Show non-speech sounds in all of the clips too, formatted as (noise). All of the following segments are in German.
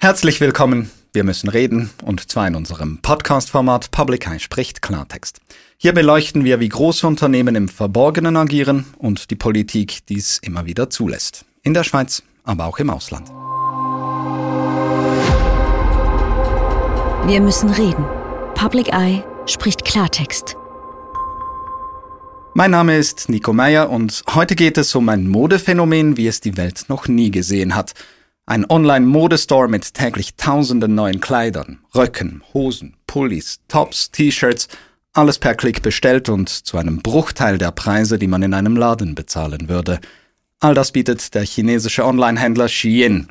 Herzlich willkommen. Wir müssen reden und zwar in unserem Podcast-Format Public Eye spricht Klartext. Hier beleuchten wir, wie große Unternehmen im Verborgenen agieren und die Politik dies immer wieder zulässt. In der Schweiz, aber auch im Ausland. Wir müssen reden. Public Eye spricht Klartext. Mein Name ist Nico Meyer und heute geht es um ein Modephänomen, wie es die Welt noch nie gesehen hat – ein Online-Modestore mit täglich tausenden neuen Kleidern, Röcken, Hosen, Pullis, Tops, T-Shirts, alles per Klick bestellt und zu einem Bruchteil der Preise, die man in einem Laden bezahlen würde. All das bietet der chinesische Online-Händler Shein.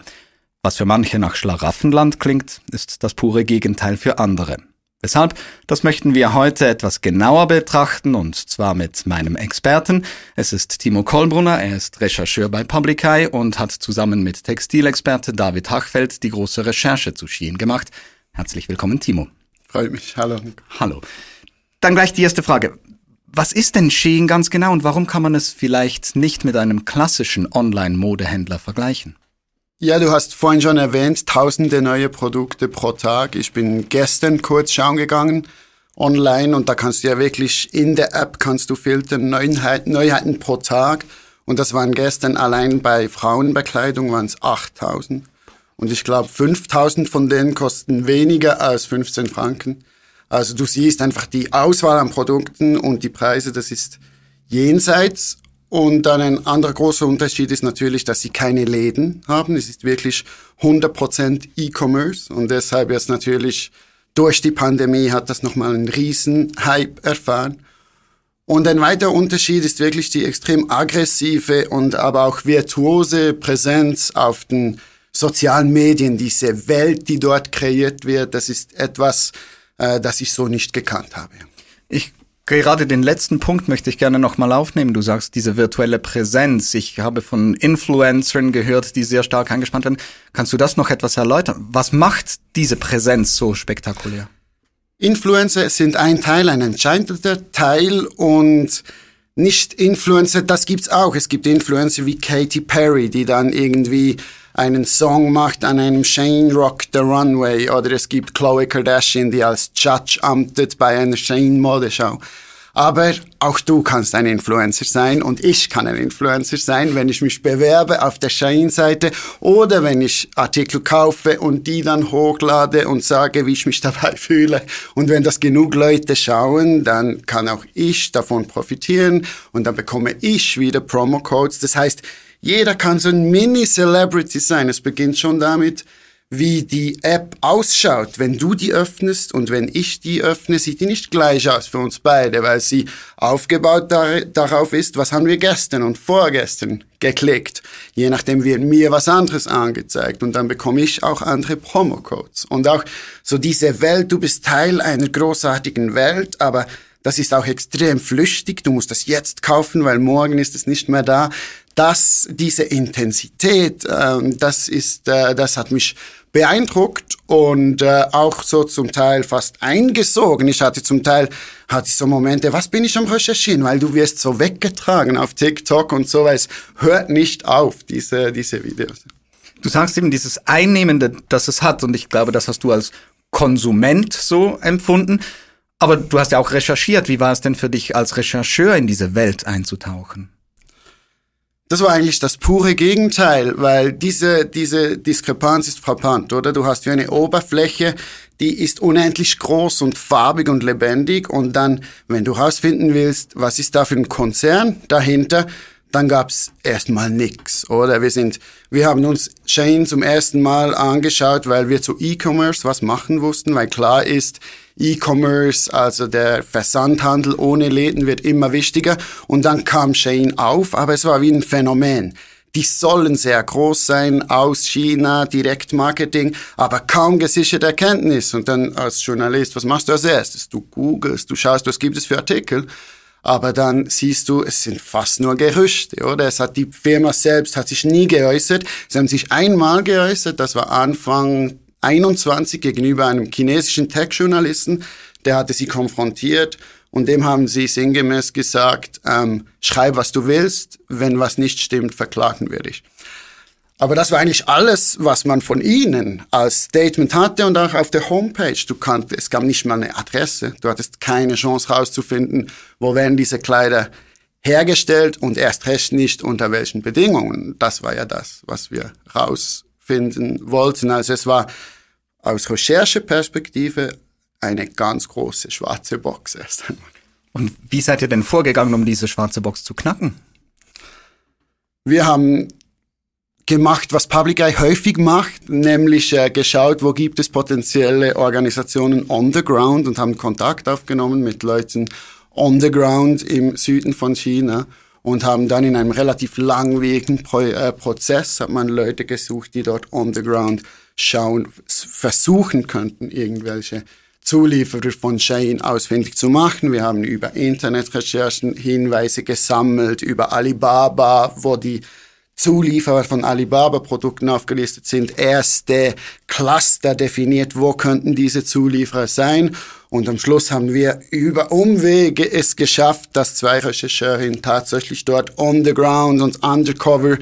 Was für manche nach Schlaraffenland klingt, ist das pure Gegenteil für andere. Weshalb? Das möchten wir heute etwas genauer betrachten und zwar mit meinem Experten. Es ist Timo Kollbrunner, er ist Rechercheur bei Public Eye und hat zusammen mit Textilexperte David Hachfeld die große Recherche zu Schien gemacht. Herzlich willkommen, Timo. Freut mich. Hallo. Hallo. Dann gleich die erste Frage. Was ist denn Shein ganz genau und warum kann man es vielleicht nicht mit einem klassischen Online-Modehändler vergleichen? Ja, du hast vorhin schon erwähnt, tausende neue Produkte pro Tag. Ich bin gestern kurz schauen gegangen online und da kannst du ja wirklich in der App kannst du filtern Neuheiten, Neuheiten pro Tag und das waren gestern allein bei Frauenbekleidung waren es 8000 und ich glaube 5000 von denen kosten weniger als 15 Franken. Also du siehst einfach die Auswahl an Produkten und die Preise, das ist jenseits und dann ein anderer großer Unterschied ist natürlich, dass sie keine Läden haben. Es ist wirklich 100% E-Commerce und deshalb jetzt natürlich durch die Pandemie hat das nochmal einen riesen Hype erfahren. Und ein weiterer Unterschied ist wirklich die extrem aggressive und aber auch virtuose Präsenz auf den sozialen Medien, diese Welt, die dort kreiert wird. Das ist etwas, äh, das ich so nicht gekannt habe. Ich Gerade den letzten Punkt möchte ich gerne nochmal aufnehmen. Du sagst diese virtuelle Präsenz. Ich habe von Influencern gehört, die sehr stark angespannt werden. Kannst du das noch etwas erläutern? Was macht diese Präsenz so spektakulär? Influencer sind ein Teil, ein entscheidender Teil und nicht Influencer, das gibt's auch. Es gibt Influencer wie Katy Perry, die dann irgendwie einen Song macht an einem Shane Rock the Runway oder es gibt Chloe Kardashian, die als Judge amtet bei einer Shane Modeschau. Aber auch du kannst ein Influencer sein und ich kann ein Influencer sein, wenn ich mich bewerbe auf der Shine-Seite oder wenn ich Artikel kaufe und die dann hochlade und sage, wie ich mich dabei (laughs) fühle. Und wenn das genug Leute schauen, dann kann auch ich davon profitieren und dann bekomme ich wieder Promo-Codes. Das heißt, jeder kann so ein Mini-Celebrity sein. Es beginnt schon damit, wie die App ausschaut. Wenn du die öffnest und wenn ich die öffne, sieht die nicht gleich aus für uns beide, weil sie aufgebaut dar darauf ist, was haben wir gestern und vorgestern geklickt. Je nachdem wird mir was anderes angezeigt und dann bekomme ich auch andere Promo-Codes. Und auch so diese Welt, du bist Teil einer großartigen Welt, aber das ist auch extrem flüchtig. Du musst das jetzt kaufen, weil morgen ist es nicht mehr da dass diese Intensität, äh, das ist, äh, das hat mich beeindruckt und äh, auch so zum Teil fast eingesogen. Ich hatte zum Teil hatte ich so Momente, was bin ich am Recherchieren, weil du wirst so weggetragen auf TikTok und so, weil es hört nicht auf, diese, diese Videos. Du sagst eben dieses Einnehmende, das es hat und ich glaube, das hast du als Konsument so empfunden. Aber du hast ja auch recherchiert. Wie war es denn für dich als Rechercheur in diese Welt einzutauchen? Das war eigentlich das pure Gegenteil, weil diese, diese Diskrepanz ist frappant, oder? Du hast wie eine Oberfläche, die ist unendlich groß und farbig und lebendig und dann, wenn du herausfinden willst, was ist da für ein Konzern dahinter, dann gab's erstmal nix, oder? Wir sind, wir haben uns Shane zum ersten Mal angeschaut, weil wir zu E-Commerce was machen wussten, weil klar ist, E-Commerce, also der Versandhandel ohne Läden wird immer wichtiger. Und dann kam Shane auf, aber es war wie ein Phänomen. Die sollen sehr groß sein, aus China, Direktmarketing, aber kaum gesicherte Erkenntnis. Und dann als Journalist, was machst du als erstes? Du googelst, du schaust, was gibt es für Artikel. Aber dann siehst du, es sind fast nur Gerüchte, oder? Es hat die Firma selbst hat sich nie geäußert. Sie haben sich einmal geäußert, das war Anfang 21 gegenüber einem chinesischen Tech-Journalisten, der hatte sie konfrontiert und dem haben sie sinngemäß gesagt, ähm, schreib, was du willst, wenn was nicht stimmt, verklagen wir dich. Aber das war eigentlich alles, was man von ihnen als Statement hatte und auch auf der Homepage. Du kannst, es gab nicht mal eine Adresse. Du hattest keine Chance herauszufinden, wo werden diese Kleider hergestellt und erst recht nicht unter welchen Bedingungen. Das war ja das, was wir rausfinden wollten. Also es war aus Rechercheperspektive eine ganz große schwarze Box erst einmal. Und wie seid ihr denn vorgegangen, um diese schwarze Box zu knacken? Wir haben gemacht, was Public Eye häufig macht, nämlich äh, geschaut, wo gibt es potenzielle Organisationen on the ground und haben Kontakt aufgenommen mit Leuten on the ground im Süden von China und haben dann in einem relativ langwierigen Pro äh, Prozess hat man Leute gesucht, die dort on the ground schauen, versuchen könnten, irgendwelche Zulieferer von Shein ausfindig zu machen. Wir haben über Internetrecherchen Hinweise gesammelt, über Alibaba, wo die Zulieferer von Alibaba-Produkten aufgelistet sind, erste Cluster definiert, wo könnten diese Zulieferer sein. Und am Schluss haben wir über Umwege es geschafft, dass zwei Rechercheurinnen tatsächlich dort on the ground und undercover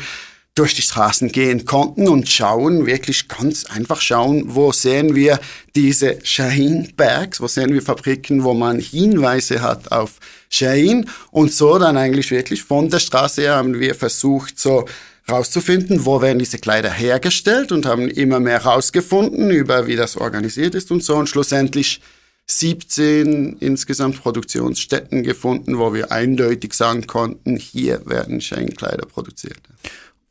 durch die Straßen gehen konnten und schauen, wirklich ganz einfach schauen, wo sehen wir diese Shaheen-Bags, wo sehen wir Fabriken, wo man Hinweise hat auf Shaheen und so dann eigentlich wirklich von der Straße her haben wir versucht, so rauszufinden, wo werden diese Kleider hergestellt und haben immer mehr rausgefunden über wie das organisiert ist und so und schlussendlich 17 insgesamt Produktionsstätten gefunden, wo wir eindeutig sagen konnten, hier werden Shane-Kleider produziert.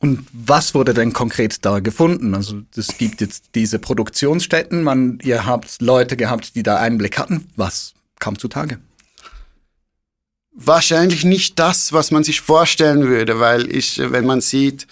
Und was wurde denn konkret da gefunden? Also es gibt jetzt diese Produktionsstätten, man, ihr habt Leute gehabt, die da Einblick hatten. Was kam zutage? Wahrscheinlich nicht das, was man sich vorstellen würde, weil ich, wenn man sieht,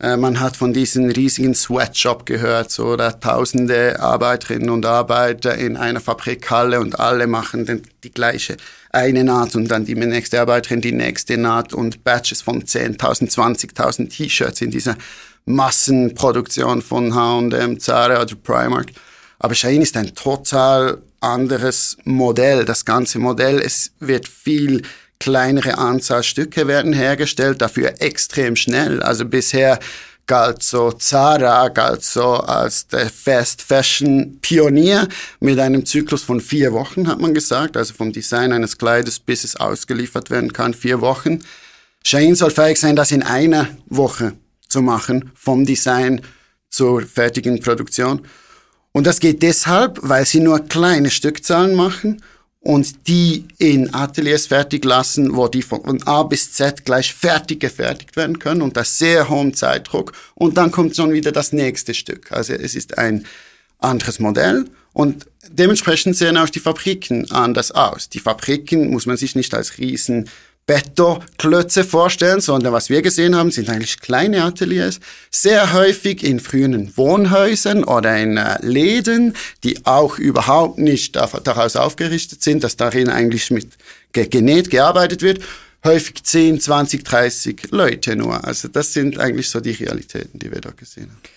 äh, man hat von diesen riesigen Sweatshop gehört, so oder tausende Arbeiterinnen und Arbeiter in einer Fabrikhalle und alle machen den, die gleiche eine Naht und dann die nächste Arbeiterin die nächste Naht und Batches von 10.000, 20.000 T-Shirts in dieser Massenproduktion von H&M, Zara oder Primark. Aber Shein ist ein total anderes Modell. Das ganze Modell, es wird viel kleinere Anzahl Stücke werden hergestellt, dafür extrem schnell. Also bisher galt so Zara, galt so als der Fast Fashion Pionier mit einem Zyklus von vier Wochen, hat man gesagt. Also vom Design eines Kleides bis es ausgeliefert werden kann, vier Wochen. Shane soll fähig sein, das in einer Woche zu machen, vom Design zur fertigen Produktion. Und das geht deshalb, weil sie nur kleine Stückzahlen machen und die in Ateliers fertig lassen, wo die von A bis Z gleich fertig gefertigt werden können und das sehr hohem Zeitdruck. Und dann kommt schon wieder das nächste Stück. Also es ist ein anderes Modell und dementsprechend sehen auch die Fabriken anders aus. Die Fabriken muss man sich nicht als riesen Betonklötze vorstellen, sondern was wir gesehen haben, sind eigentlich kleine Ateliers, sehr häufig in frühen Wohnhäusern oder in äh, Läden, die auch überhaupt nicht daraus aufgerichtet sind, dass darin eigentlich mit genäht gearbeitet wird. Häufig 10, 20, 30 Leute nur. Also das sind eigentlich so die Realitäten, die wir da gesehen haben.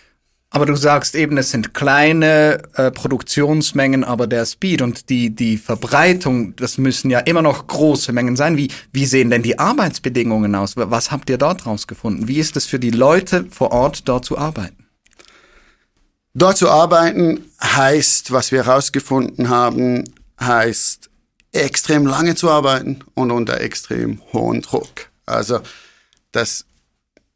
Aber du sagst eben, es sind kleine äh, Produktionsmengen, aber der Speed und die, die Verbreitung, das müssen ja immer noch große Mengen sein. Wie, wie sehen denn die Arbeitsbedingungen aus? Was habt ihr dort rausgefunden? Wie ist es für die Leute vor Ort, dort zu arbeiten? Dort zu arbeiten heißt, was wir herausgefunden haben, heißt extrem lange zu arbeiten und unter extrem hohem Druck. Also das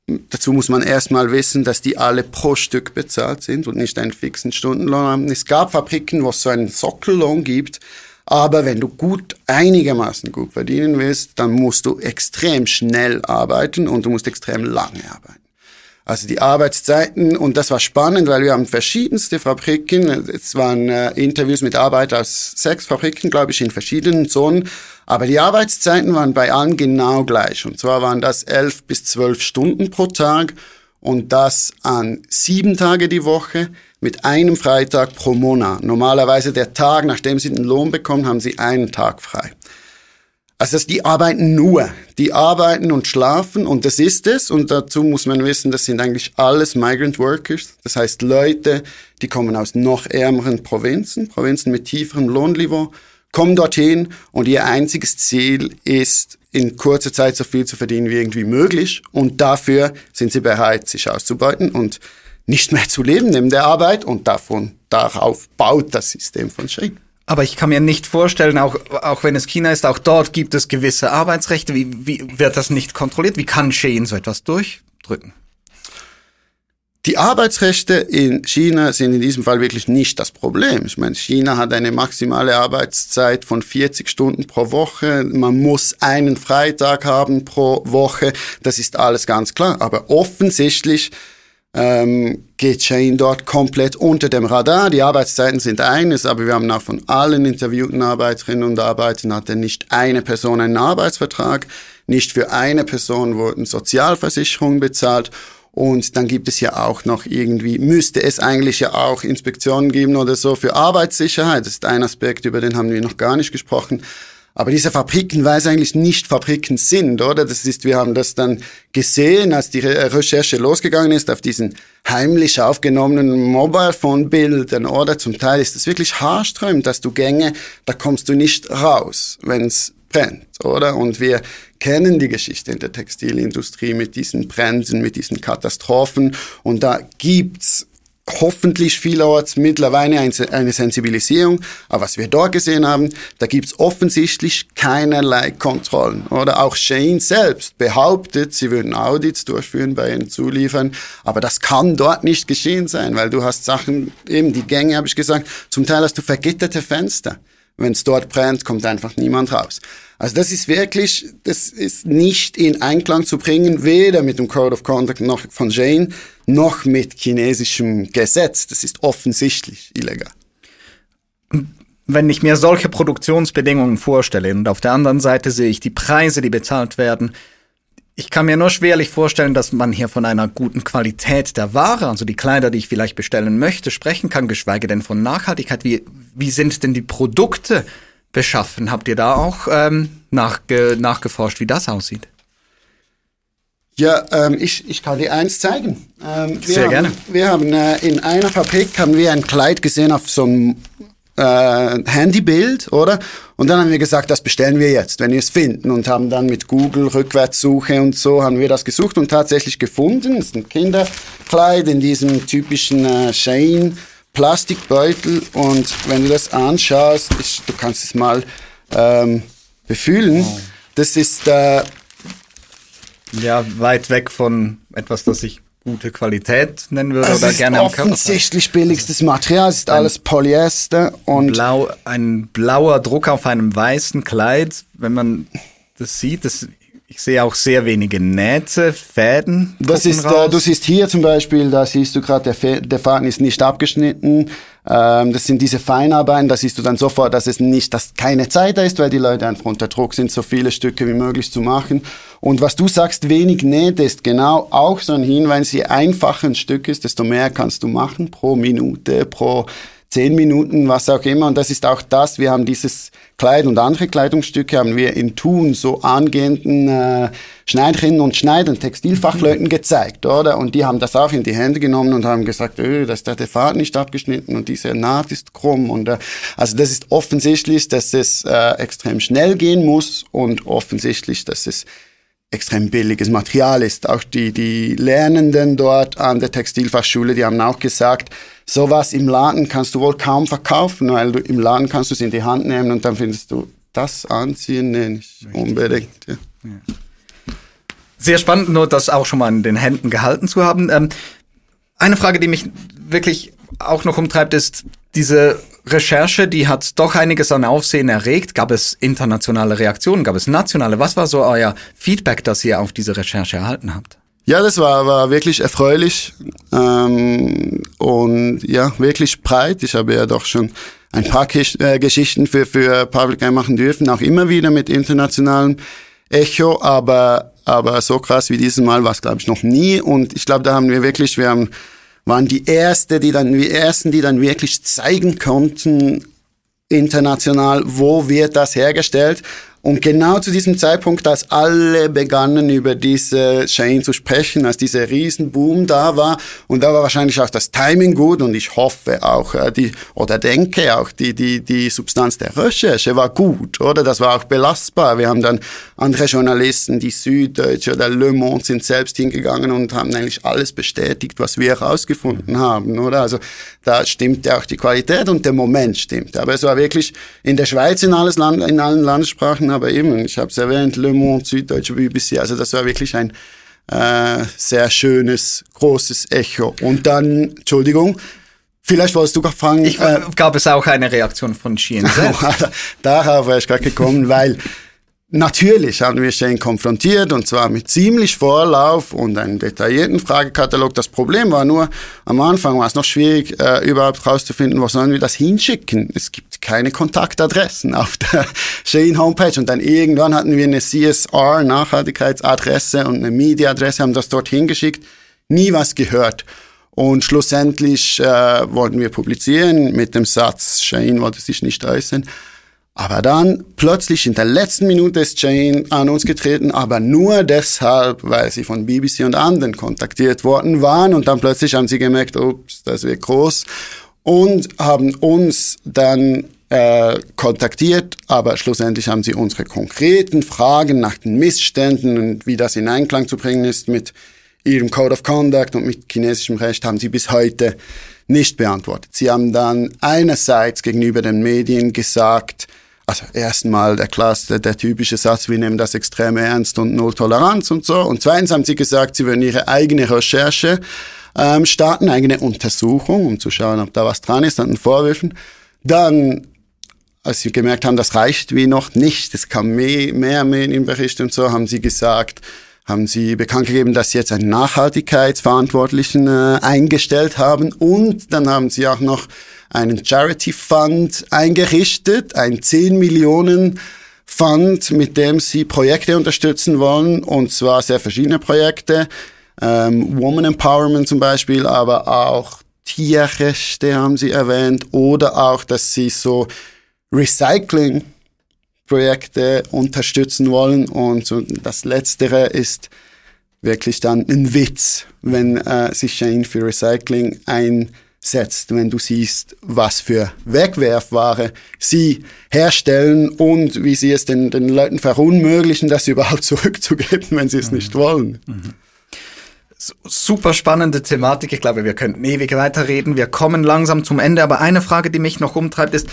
Dazu muss man erstmal wissen, dass die alle pro Stück bezahlt sind und nicht einen fixen Stundenlohn haben. Es gab Fabriken, wo es so einen Sockellohn gibt, aber wenn du gut, einigermaßen gut verdienen willst, dann musst du extrem schnell arbeiten und du musst extrem lange arbeiten. Also die Arbeitszeiten, und das war spannend, weil wir haben verschiedenste Fabriken, es waren äh, Interviews mit Arbeitern aus sechs Fabriken, glaube ich, in verschiedenen Zonen, aber die Arbeitszeiten waren bei allen genau gleich. Und zwar waren das elf bis zwölf Stunden pro Tag und das an sieben Tage die Woche mit einem Freitag pro Monat. Normalerweise der Tag, nachdem sie den Lohn bekommen, haben sie einen Tag frei. Also die arbeiten nur, die arbeiten und schlafen und das ist es. Und dazu muss man wissen, das sind eigentlich alles Migrant Workers. Das heißt Leute, die kommen aus noch ärmeren Provinzen, Provinzen mit tieferem Lohnniveau, kommen dorthin und ihr einziges Ziel ist, in kurzer Zeit so viel zu verdienen wie irgendwie möglich. Und dafür sind sie bereit, sich auszubeuten und nicht mehr zu leben neben der Arbeit. Und davon, darauf baut das System von Schritt. Aber ich kann mir nicht vorstellen, auch, auch wenn es China ist, auch dort gibt es gewisse Arbeitsrechte. Wie, wie wird das nicht kontrolliert? Wie kann Shein so etwas durchdrücken? Die Arbeitsrechte in China sind in diesem Fall wirklich nicht das Problem. Ich meine, China hat eine maximale Arbeitszeit von 40 Stunden pro Woche. Man muss einen Freitag haben pro Woche. Das ist alles ganz klar. Aber offensichtlich ähm, geht Shane dort komplett unter dem Radar. Die Arbeitszeiten sind eines, aber wir haben auch von allen interviewten Arbeiterinnen und Arbeitern hatte nicht eine Person einen Arbeitsvertrag, nicht für eine Person wurden Sozialversicherungen bezahlt und dann gibt es ja auch noch irgendwie, müsste es eigentlich ja auch Inspektionen geben oder so für Arbeitssicherheit. Das ist ein Aspekt, über den haben wir noch gar nicht gesprochen. Aber diese Fabriken, weil es eigentlich nicht Fabriken sind, oder? Das ist, wir haben das dann gesehen, als die Recherche losgegangen ist auf diesen heimlich aufgenommenen Mobile Phone Bildern, oder? Zum Teil ist das wirklich haarströmend, dass du Gänge, da kommst du nicht raus, wenn's brennt, oder? Und wir kennen die Geschichte in der Textilindustrie mit diesen Bränden, mit diesen Katastrophen. Und da gibt's hoffentlich vielerorts mittlerweile eine Sensibilisierung. Aber was wir dort gesehen haben, da gibt's offensichtlich keinerlei Kontrollen. Oder auch Shane selbst behauptet, sie würden Audits durchführen bei ihren Zuliefern. Aber das kann dort nicht geschehen sein, weil du hast Sachen, eben die Gänge, habe ich gesagt, zum Teil hast du vergitterte Fenster. Wenn es dort brennt, kommt einfach niemand raus. Also das ist wirklich, das ist nicht in Einklang zu bringen, weder mit dem Code of Conduct noch von Jane, noch mit chinesischem Gesetz. Das ist offensichtlich illegal. Wenn ich mir solche Produktionsbedingungen vorstelle und auf der anderen Seite sehe ich die Preise, die bezahlt werden, ich kann mir nur schwerlich vorstellen, dass man hier von einer guten Qualität der Ware, also die Kleider, die ich vielleicht bestellen möchte, sprechen kann, geschweige denn von Nachhaltigkeit. Wie, wie sind denn die Produkte beschaffen? Habt ihr da auch ähm, nachge nachgeforscht, wie das aussieht? Ja, ähm, ich, ich kann dir eins zeigen. Ähm, Sehr haben, gerne. Wir haben äh, in einer Fabrik haben wir ein Kleid gesehen auf so einem äh, Handybild, oder? Und dann haben wir gesagt, das bestellen wir jetzt, wenn wir es finden. Und haben dann mit Google Rückwärtssuche und so haben wir das gesucht und tatsächlich gefunden. Es ist ein Kinderkleid in diesem typischen äh, Shane Plastikbeutel. Und wenn du das anschaust, ich, du kannst es mal ähm, befühlen. Oh. Das ist äh, ja weit weg von etwas, das ich gute Qualität nennen würde es oder gerne am Körper. offensichtlich billigstes Material, es ist ein alles Polyester und blau, ein blauer Druck auf einem weißen Kleid, wenn man das sieht, das ich sehe auch sehr wenige Nähte, Fäden. Das ist, äh, du siehst hier zum Beispiel, da siehst du gerade, der, der Faden ist nicht abgeschnitten. Ähm, das sind diese Feinarbeiten, da siehst du dann sofort, dass es nicht, dass keine Zeit da ist, weil die Leute einfach unter Druck sind, so viele Stücke wie möglich zu machen. Und was du sagst, wenig Nähte ist genau auch so ein Hinweis, je einfacher ein Stück ist, desto mehr kannst du machen pro Minute, pro zehn Minuten, was auch immer. Und das ist auch das, wir haben dieses Kleid und andere Kleidungsstücke haben wir in Thun so angehenden äh, Schneiderinnen und Schneidern, Textilfachleuten gezeigt, oder? Und die haben das auch in die Hände genommen und haben gesagt, öh, da ist der Faden nicht abgeschnitten und diese Naht ist krumm. Und äh, also das ist offensichtlich, dass es äh, extrem schnell gehen muss und offensichtlich, dass es extrem billiges Material ist. Auch die, die Lernenden dort an der Textilfachschule, die haben auch gesagt, sowas im Laden kannst du wohl kaum verkaufen, weil du im Laden kannst du es in die Hand nehmen und dann findest du das anziehen, nee, nicht unbedingt. Ja. Ja. Sehr spannend, nur das auch schon mal in den Händen gehalten zu haben. Ähm, eine Frage, die mich wirklich auch noch umtreibt, ist diese Recherche, die hat doch einiges an Aufsehen erregt. Gab es internationale Reaktionen? Gab es nationale? Was war so euer Feedback, das ihr auf diese Recherche erhalten habt? Ja, das war, war wirklich erfreulich ähm, und ja, wirklich breit. Ich habe ja doch schon ein paar Gesch äh, Geschichten für, für Public Eye machen dürfen, auch immer wieder mit internationalem Echo, aber, aber so krass wie dieses Mal war es, glaube ich, noch nie. Und ich glaube, da haben wir wirklich, wir haben, waren die Erste, die dann, die Ersten, die dann wirklich zeigen konnten, international, wo wird das hergestellt. Und genau zu diesem Zeitpunkt, als alle begannen über diese Chain zu sprechen, als dieser Riesenboom da war, und da war wahrscheinlich auch das Timing gut und ich hoffe auch die, oder denke auch die, die, die Substanz der Recherche war gut, oder? Das war auch belastbar. Wir haben dann andere Journalisten, die Süddeutsche oder Le Monde sind selbst hingegangen und haben eigentlich alles bestätigt, was wir herausgefunden haben, oder? Also da stimmte auch die Qualität und der Moment stimmte. Aber es war wirklich in der Schweiz in, alles Land, in allen Landessprachen aber eben, ich habe es erwähnt, Le Monde, Süddeutsche BBC, also das war wirklich ein äh, sehr schönes, großes Echo. Und dann, Entschuldigung, Vielleicht wolltest du gerade fragen. Ich, äh, gab es auch eine Reaktion von Sheehan selbst? (laughs) Darauf wäre ich gerade gekommen, weil Natürlich haben wir Shane konfrontiert und zwar mit ziemlich Vorlauf und einem detaillierten Fragekatalog. Das Problem war nur, am Anfang war es noch schwierig, äh, überhaupt herauszufinden, wo sollen wir das hinschicken. Es gibt keine Kontaktadressen auf der (laughs) Shane Homepage und dann irgendwann hatten wir eine CSR Nachhaltigkeitsadresse und eine Media-Adresse, haben das dort hingeschickt, nie was gehört. Und schlussendlich äh, wollten wir publizieren mit dem Satz, Shane wollte sich nicht äußern. Aber dann plötzlich in der letzten Minute ist Jane an uns getreten, aber nur deshalb, weil sie von BBC und anderen kontaktiert worden waren. Und dann plötzlich haben sie gemerkt, ups, das wird groß. Und haben uns dann äh, kontaktiert, aber schlussendlich haben sie unsere konkreten Fragen nach den Missständen und wie das in Einklang zu bringen ist mit ihrem Code of Conduct und mit chinesischem Recht, haben sie bis heute nicht beantwortet. Sie haben dann einerseits gegenüber den Medien gesagt, also erstmal der Klasse, der typische Satz, wir nehmen das extrem ernst und null Toleranz und so. Und zweitens haben sie gesagt, sie würden ihre eigene Recherche ähm, starten, eigene Untersuchung, um zu schauen, ob da was dran ist an den Vorwürfen. Dann, als sie gemerkt haben, das reicht wie noch nicht, es kam mehr, mehr Medienberichte und so, haben sie gesagt, haben sie bekannt gegeben, dass sie jetzt einen Nachhaltigkeitsverantwortlichen äh, eingestellt haben und dann haben sie auch noch einen Charity Fund eingerichtet, ein 10 Millionen Fund, mit dem sie Projekte unterstützen wollen, und zwar sehr verschiedene Projekte, ähm, Woman Empowerment zum Beispiel, aber auch Tierrechte haben sie erwähnt, oder auch, dass sie so Recycling Projekte unterstützen wollen. Und so das Letztere ist wirklich dann ein Witz, wenn äh, sich Shane für Recycling ein setzt, wenn du siehst, was für Wegwerfware sie herstellen und wie sie es den, den Leuten verunmöglichen, das überhaupt (laughs) zurückzugeben, wenn sie es mhm. nicht wollen. Mhm. Super spannende Thematik. Ich glaube, wir könnten ewig weiterreden. Wir kommen langsam zum Ende. Aber eine Frage, die mich noch umtreibt, ist,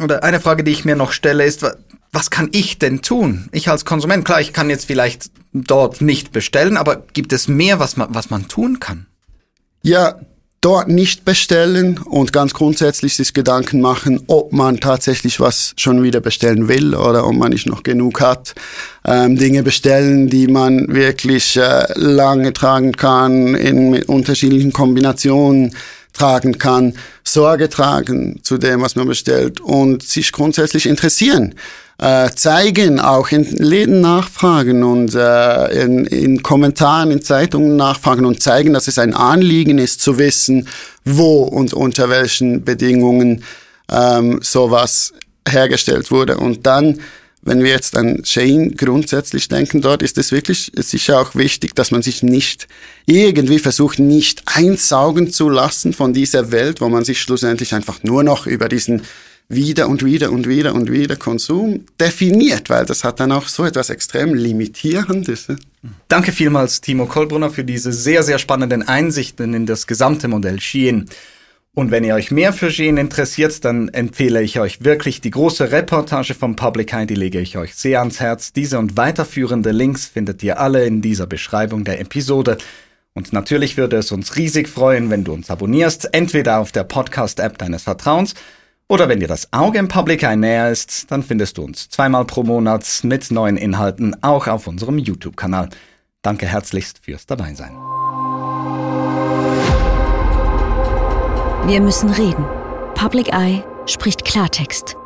oder eine Frage, die ich mir noch stelle, ist, was kann ich denn tun? Ich als Konsument, klar, ich kann jetzt vielleicht dort nicht bestellen, aber gibt es mehr, was man, was man tun kann? Ja, dort nicht bestellen und ganz grundsätzlich sich Gedanken machen, ob man tatsächlich was schon wieder bestellen will oder ob man nicht noch genug hat. Ähm, Dinge bestellen, die man wirklich äh, lange tragen kann, in unterschiedlichen Kombinationen tragen kann, Sorge tragen zu dem, was man bestellt und sich grundsätzlich interessieren äh, zeigen, auch in Läden nachfragen und äh, in, in Kommentaren, in Zeitungen nachfragen und zeigen, dass es ein Anliegen ist zu wissen, wo und unter welchen Bedingungen ähm, sowas hergestellt wurde. Und dann, wenn wir jetzt an Shane grundsätzlich denken, dort ist es wirklich sicher auch wichtig, dass man sich nicht irgendwie versucht, nicht einsaugen zu lassen von dieser Welt, wo man sich schlussendlich einfach nur noch über diesen wieder und wieder und wieder und wieder Konsum definiert, weil das hat dann auch so etwas extrem Limitierendes. Danke vielmals, Timo Kolbrunner, für diese sehr, sehr spannenden Einsichten in das gesamte Modell Shein. Und wenn ihr euch mehr für Shein interessiert, dann empfehle ich euch wirklich die große Reportage vom Public Eye, die lege ich euch sehr ans Herz. Diese und weiterführende Links findet ihr alle in dieser Beschreibung der Episode. Und natürlich würde es uns riesig freuen, wenn du uns abonnierst, entweder auf der Podcast-App deines Vertrauens oder wenn dir das Auge im Public Eye näher ist, dann findest du uns zweimal pro Monat mit neuen Inhalten auch auf unserem YouTube-Kanal. Danke herzlichst fürs Dabeisein. Wir müssen reden. Public Eye spricht Klartext.